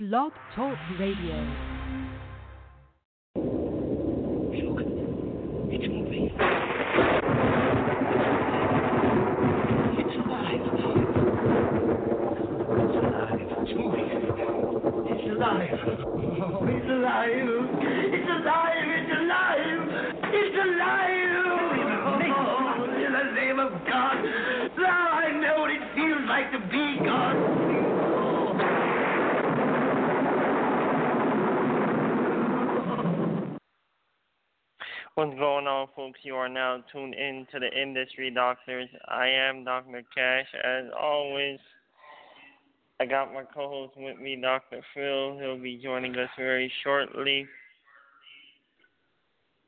Blog Talk Radio. It's moving. It's alive. It's alive. It's moving. It's alive. Oh, it's alive. What's going on, folks? You are now tuned in to the Industry Doctors. I am Dr. Cash. As always, I got my co host with me, Dr. Phil. He'll be joining us very shortly.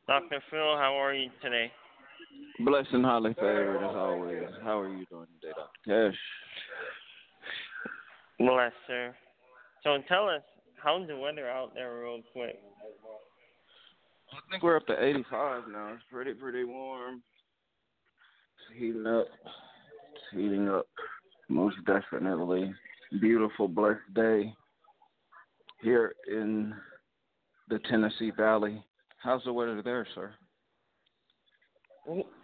Dr. Phil, how are you today? Blessed and highly favored as always. How are you doing today, Dr. Cash? Bless, sir. So tell us, how's the weather out there, real quick? I think we're up to 85 now. It's pretty, pretty warm. It's heating up. It's heating up. Most definitely. Beautiful, blessed day here in the Tennessee Valley. How's the weather there, sir?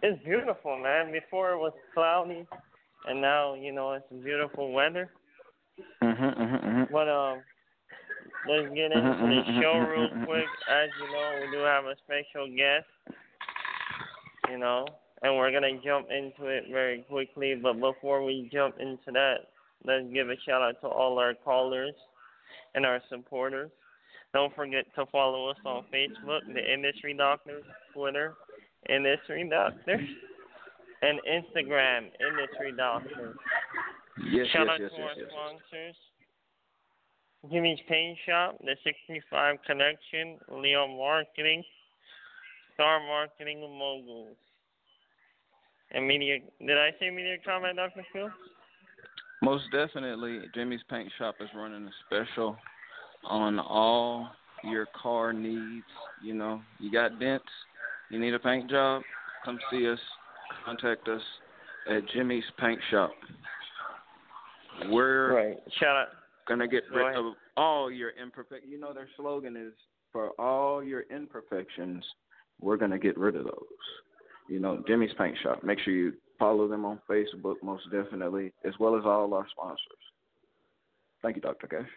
It's beautiful, man. Before it was cloudy, and now you know it's beautiful weather. Mhm, mhm, mhm. But um, let's get into Mhm, the mhm, show mhm, real quick. As you know, we do have a special guest. You know, and we're gonna jump into it very quickly. But before we jump into that, let's give a shout out to all our callers and our supporters. Don't forget to follow us on Facebook, the Industry Doctors, Twitter, Industry Doctors, and Instagram, Industry Doctors. Yes, Shout yes, out yes, to yes, our sponsors. Jimmy's Paint Shop, the 65 Connection, Leo Marketing, Star Marketing Moguls. And media, did I say media comment, Dr. Phil? Most definitely, Jimmy's Paint Shop is running a special on all your car needs. You know, you got dents, you need a paint job, come see us, contact us at Jimmy's Paint Shop. We're Right. Shout out. Gonna get rid ahead. of all your imperfect. You know, their slogan is for all your imperfections, we're gonna get rid of those. You know, Jimmy's Paint Shop. Make sure you follow them on Facebook, most definitely, as well as all our sponsors. Thank you, Dr. Cash.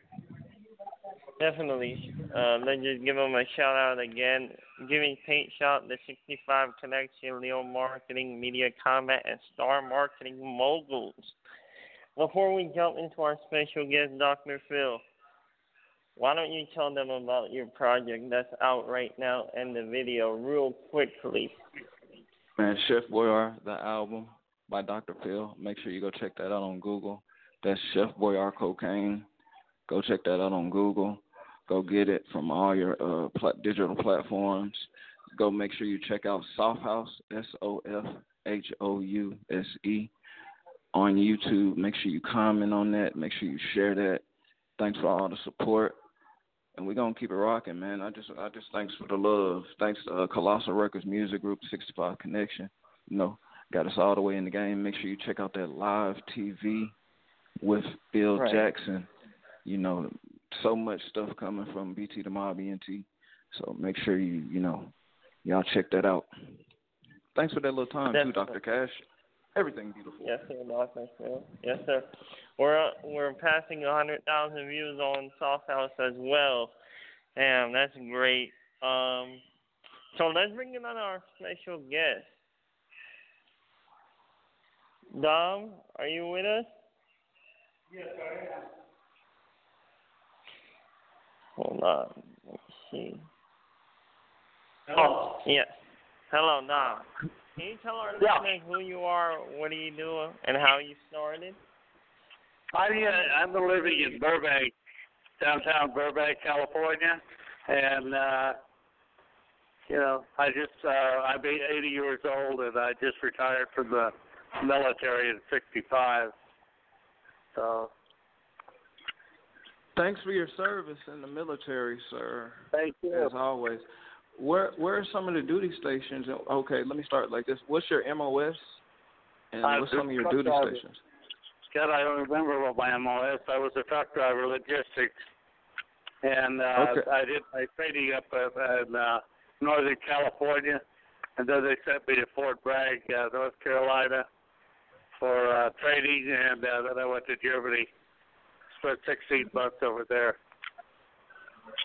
Definitely. Uh, let's just give them a shout out again. Jimmy's Paint Shop, the 65 Connection, Leo Marketing, Media Combat, and Star Marketing Moguls. Before we jump into our special guest, Dr. Phil, why don't you tell them about your project that's out right now and the video real quickly? Man, Chef Boyar, the album by Dr. Phil. Make sure you go check that out on Google. That's Chef Boyar Cocaine. Go check that out on Google. Go get it from all your uh, pla- digital platforms. Go make sure you check out Soft House, S O F H O U S E, on YouTube. Make sure you comment on that. Make sure you share that. Thanks for all the support. And we're gonna keep it rocking, man. I just I just thanks for the love. Thanks to uh, Colossal Records Music Group, 65 Connection. You know, got us all the way in the game. Make sure you check out that live TV with Bill Right. Jackson. You know, so much stuff coming from BT to Mob ENT. So make sure you you know y'all check that out. Thanks for that little time too, Dr. Cash. Everything beautiful. Yes, sir, Dr. Phil. Yes, sir. We're uh, we're passing a hundred thousand views on Soft House as well. Damn, that's great. Um, so let's bring in on our special guest. Dom, are you with us? Yes, I am. Hold on. Let me see. Oh, yes. Hello, Dom. Can you tell our Yeah. listeners who you are, what do you do, and how you started? I uh, I'm living in Burbank, downtown Burbank, California, and uh, you know I just uh, I'm 80 years old and I just retired from the military at 65. So Thanks for your service in the military, sir. thank you. As always. Where where are some of the duty stations? Okay, let me start like this. What's your MOS? And Uh, what's some of your duty driver. stations? God, I don't remember what my MOS. I was a truck driver, logistics. and uh, Okay. I did my training up in uh, Northern California, and then they sent me to Fort Bragg, uh, North Carolina, for uh, training, and uh, then I went to Germany, spent 16 months over there.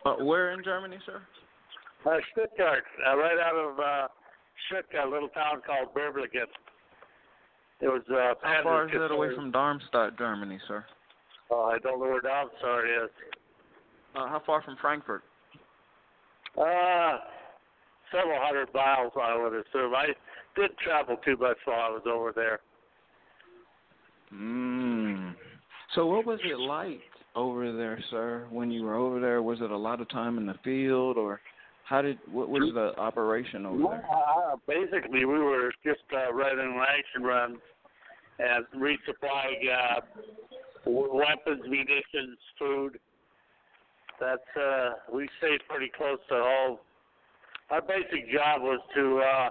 Uh, where in Germany, sir? Uh, Stuttgart, uh, right out of uh, Stuttgart, a little town called Böblingen. It was uh, How far is that away from Darmstadt, Germany, sir? Oh, I don't know where Darmstadt is. Uh, how far from Frankfurt? Uh, several hundred miles, I would assume. I didn't travel too much while I was over there. Mm. So what was it like over there, sir? When you were over there, was it a lot of time in the field, or how did what was the operation over there? Uh, basically, we were just uh, running ration runs and resupplying uh, weapons, munitions, food. That's uh, we stayed pretty close to home. Our basic job was to uh,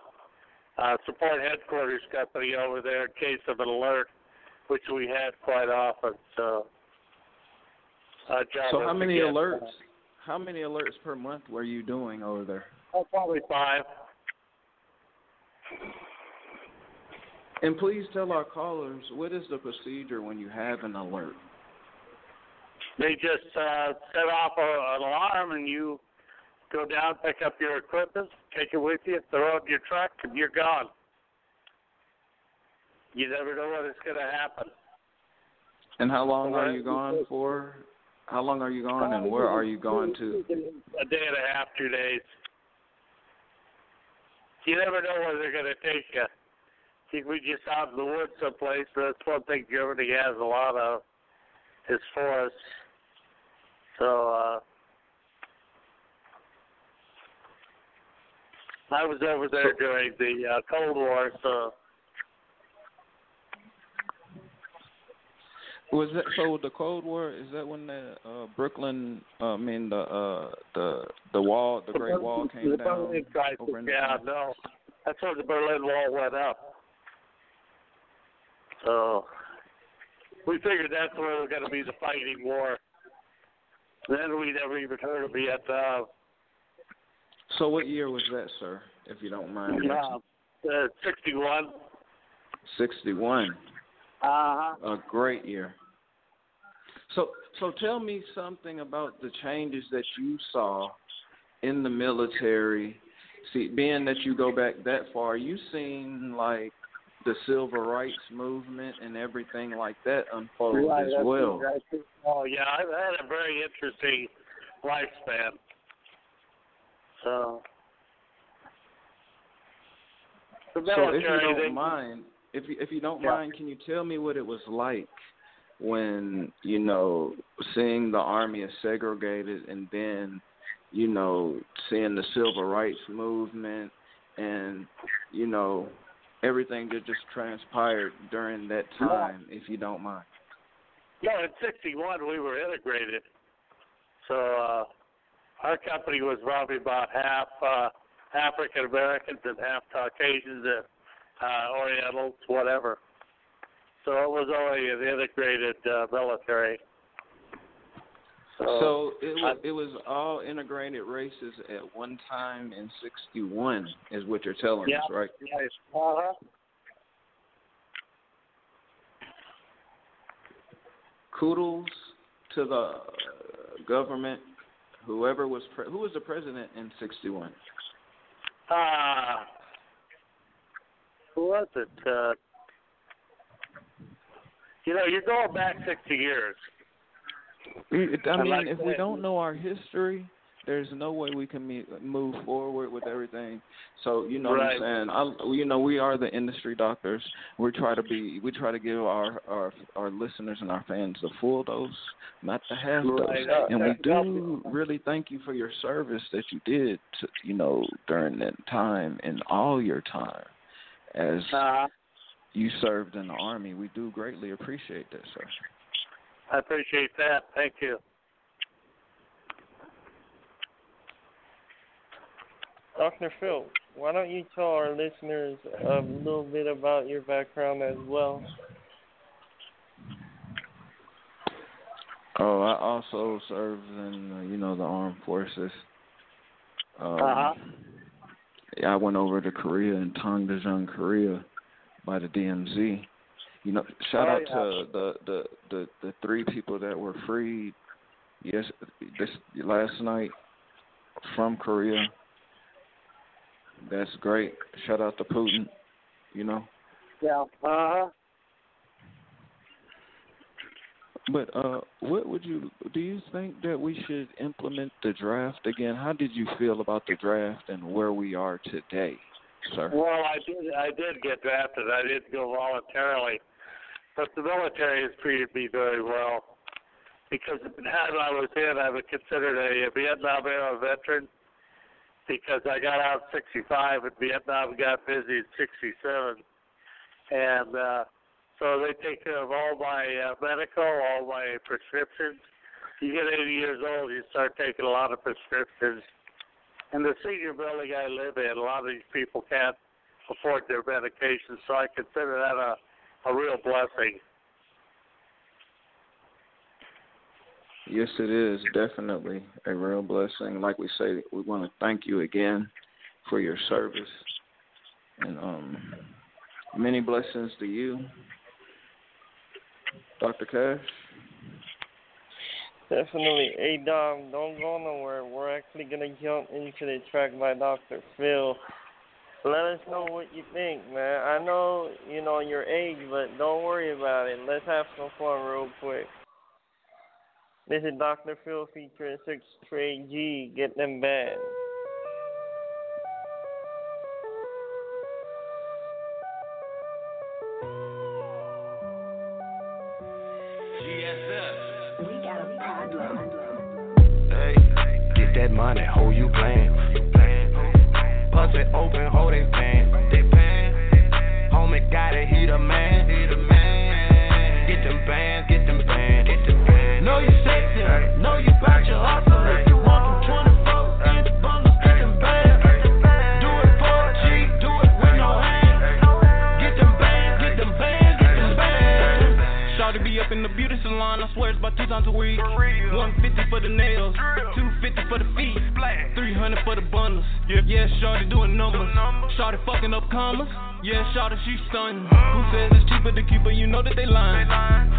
uh, support headquarters company over there in case of an alert, which we had quite often. So, our job So how many get, alerts? How many alerts per month were you doing over there? Oh, probably five. And please tell our callers what is the procedure when you have an alert. They just uh, set off a, an alarm, and you go down, pick up your equipment, take it with you, throw it in your truck, and you're gone. You never know what is going to happen. And how long are you gone for? How long are you gone, and where are you going to? A day and a half, two days. You never know where they're going to take you. think we just out in the woods someplace. That's one thing Germany has a lot of is forests. So uh I was over there during the uh, Cold War, so Was that so? The Cold War is that when the uh, Brooklyn? Uh, I mean the uh, the the wall, the Great Wall came the down. Berlin crisis, over in the- yeah, no, that's when the Berlin Wall went up. So we figured that's where it was going to be the fighting war. Then we never even heard of Vietnam. So what year was that, sir? If you don't mind. asking? Uh, 61. Sixty-one. Uh-huh. A great year. So so tell me something about the changes that you saw in the military. See, being that you go back that far, you seen like the civil rights movement and everything like that unfold Right, as well. exactly- Oh, yeah, I've had a very interesting lifespan. So, the So if you military, don't they- mind, if you if you don't Yeah. mind, can you tell me what it was like when you know seeing the army is segregated and then you know seeing the civil rights movement and you know everything that just transpired during that time, if you don't mind. Yeah, in '61 we were integrated. So uh, our company was probably about half uh, African Americans and half Caucasians and uh, Orientals, whatever. So it was only an integrated uh, military. So, So it was it was all integrated races at one time in '61, is what you're telling Yeah. us, right? yes. Uh-huh. kudos to the uh, government, whoever was pre- who was the president in '61. Uh, who was it? Uh, you know, you're going back 60 years. I I mean, like if we don't know our history, there's no way we can me- move forward with everything. So you know Right. what I'm saying. I, you know, we are the industry doctors. We try to be. We try to give our our our listeners and our fans the full dose, not the half Right. dose. And we do really thank you for your service that you did. To, you know, during that time and all your time as Uh, you served in the army. We do greatly appreciate that, sir. I appreciate that. Thank you. Dr. Phil, why don't you tell our listeners a little bit about your background as well? Oh, I also served in uh, you know the armed forces. Um, Uh-huh. I went over to Korea and Dongducheon, Korea, by the DMZ. You know, shout out to the, the the the three people that were freed. Yes, this last night from Korea. That's great. Shout out to Putin. You know. Yeah. Uh-huh. But uh, what would you do? You think that we should implement the draft again? How did you feel about the draft and where we are today, sir? Well, I did. I did get drafted. I didn't go voluntarily, but the military has treated me very well. Because had I was in, I was considered a Vietnam era veteran. Because I got out at 65 and Vietnam got busy at 67, and uh, so they take care of all my uh, medical, all my prescriptions. You get 80 years old, you start taking a lot of prescriptions. And the senior building I live in, a lot of these people can't afford their medications, so I consider that a, a real blessing. Yes, it is definitely a real blessing. Like we say, we want to thank you again for your service, and um, many blessings to you, Dr. Cash. Definitely. Hey, Dom, don't go nowhere. We're actually going to jump into the track by Dr. Phil. Let us know what you think, man. I know, you know, your age, but don't worry about it. Let's have some fun real quick. This is Dr. Phil featuring Six Trey G. Get them bad. That money, hold you playing. It open, hold they pan. Homie got it, he the man. Get them bands, get them bands. Get them bands. Know you sexy, know you bout your hustle. The bundles. Yeah, yeah, Shawty doing numbers. Shawty fucking up commas. Yeah, Shawty, she stunning. Who says it's cheaper to keep her? You know that they lying.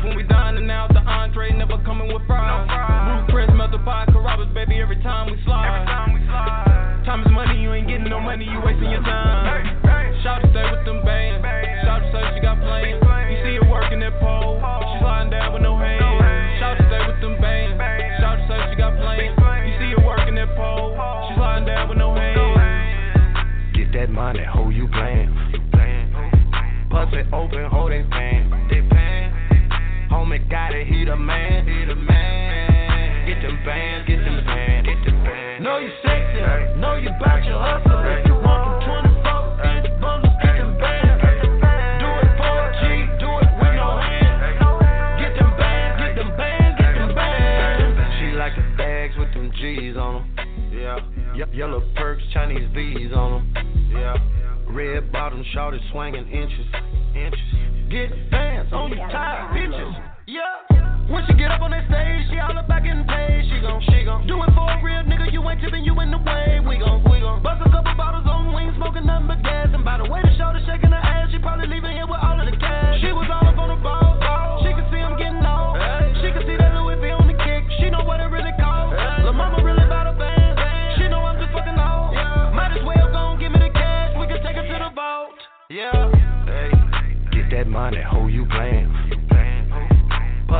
When we dining out, the entree never coming with fries. Blue press, melted pie, Carrabba's, baby, every time we slide. Time is money, you ain't getting no money, you wasting your time. Bust it open, hold they pan. They pan. Homie got it, he the man. He the man. Get them bands, get them bands. Get them bands. Know you sexy, know you bout your hustle. Shorty swinging inches. Inches. Get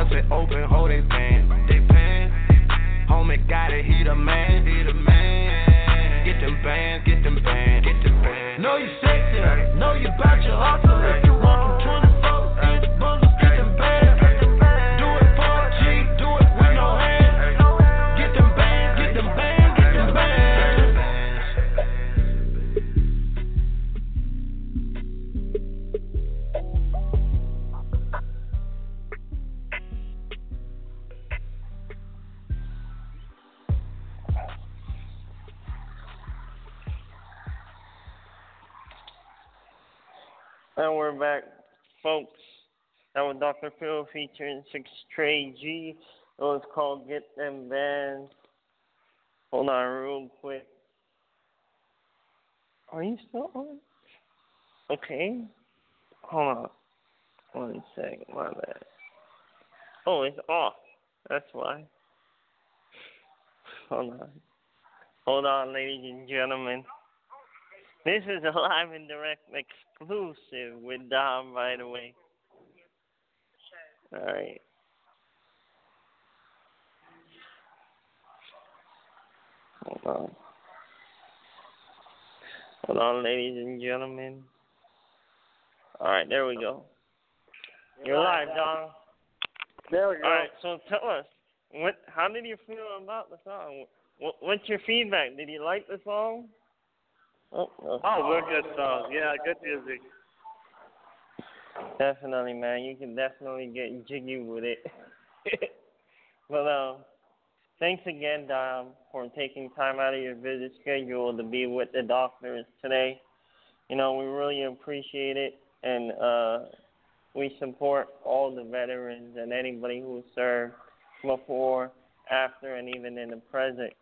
Bust it open, hold they pan. They pan. Homie got it, he the man. He the man. Get them bands, get them bands. Get them bands. Know you sexy, know you bout your hustle. If you Dr. Phil featuring Six Trey G. It was called Get Them Bands. Hold on real quick. Are you still on? Okay. Hold on. One second, my bad. Oh, it's off. That's why. Hold on. Hold on, ladies and gentlemen. This is a live and direct exclusive with Dom, by the way. Alright. Hold on. Hold on, ladies and gentlemen. Alright, there we go. You're live, Dom. There we go. All right, so tell us, what? How did you feel about the song? What, what's your feedback? Did you like the song? Oh, oh. Oh, we're good song. Yeah, good music. Definitely, man. You can definitely get jiggy with it. but um, thanks again, Dom, for taking time out of your busy schedule to be with the doctors today. You know, we really appreciate it, and uh, we support all the veterans and anybody who served before, after, and even in the present.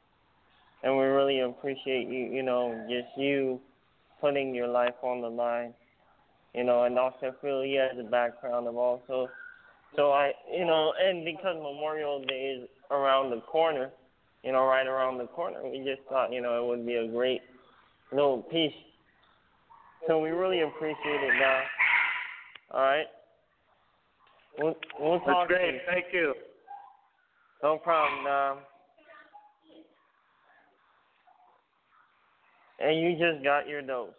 And we really appreciate you, you know, just you putting your life on the line. You know, and Dr. Phil, he has a background of also. So I, you know, and because Memorial Day is around the corner, you know, right around the corner, we just thought, you know, it would be a great little piece. So we really appreciate it, Don. All right. We'll, we'll talk That's great. Thank you. No problem, Dom. And you just got your dose.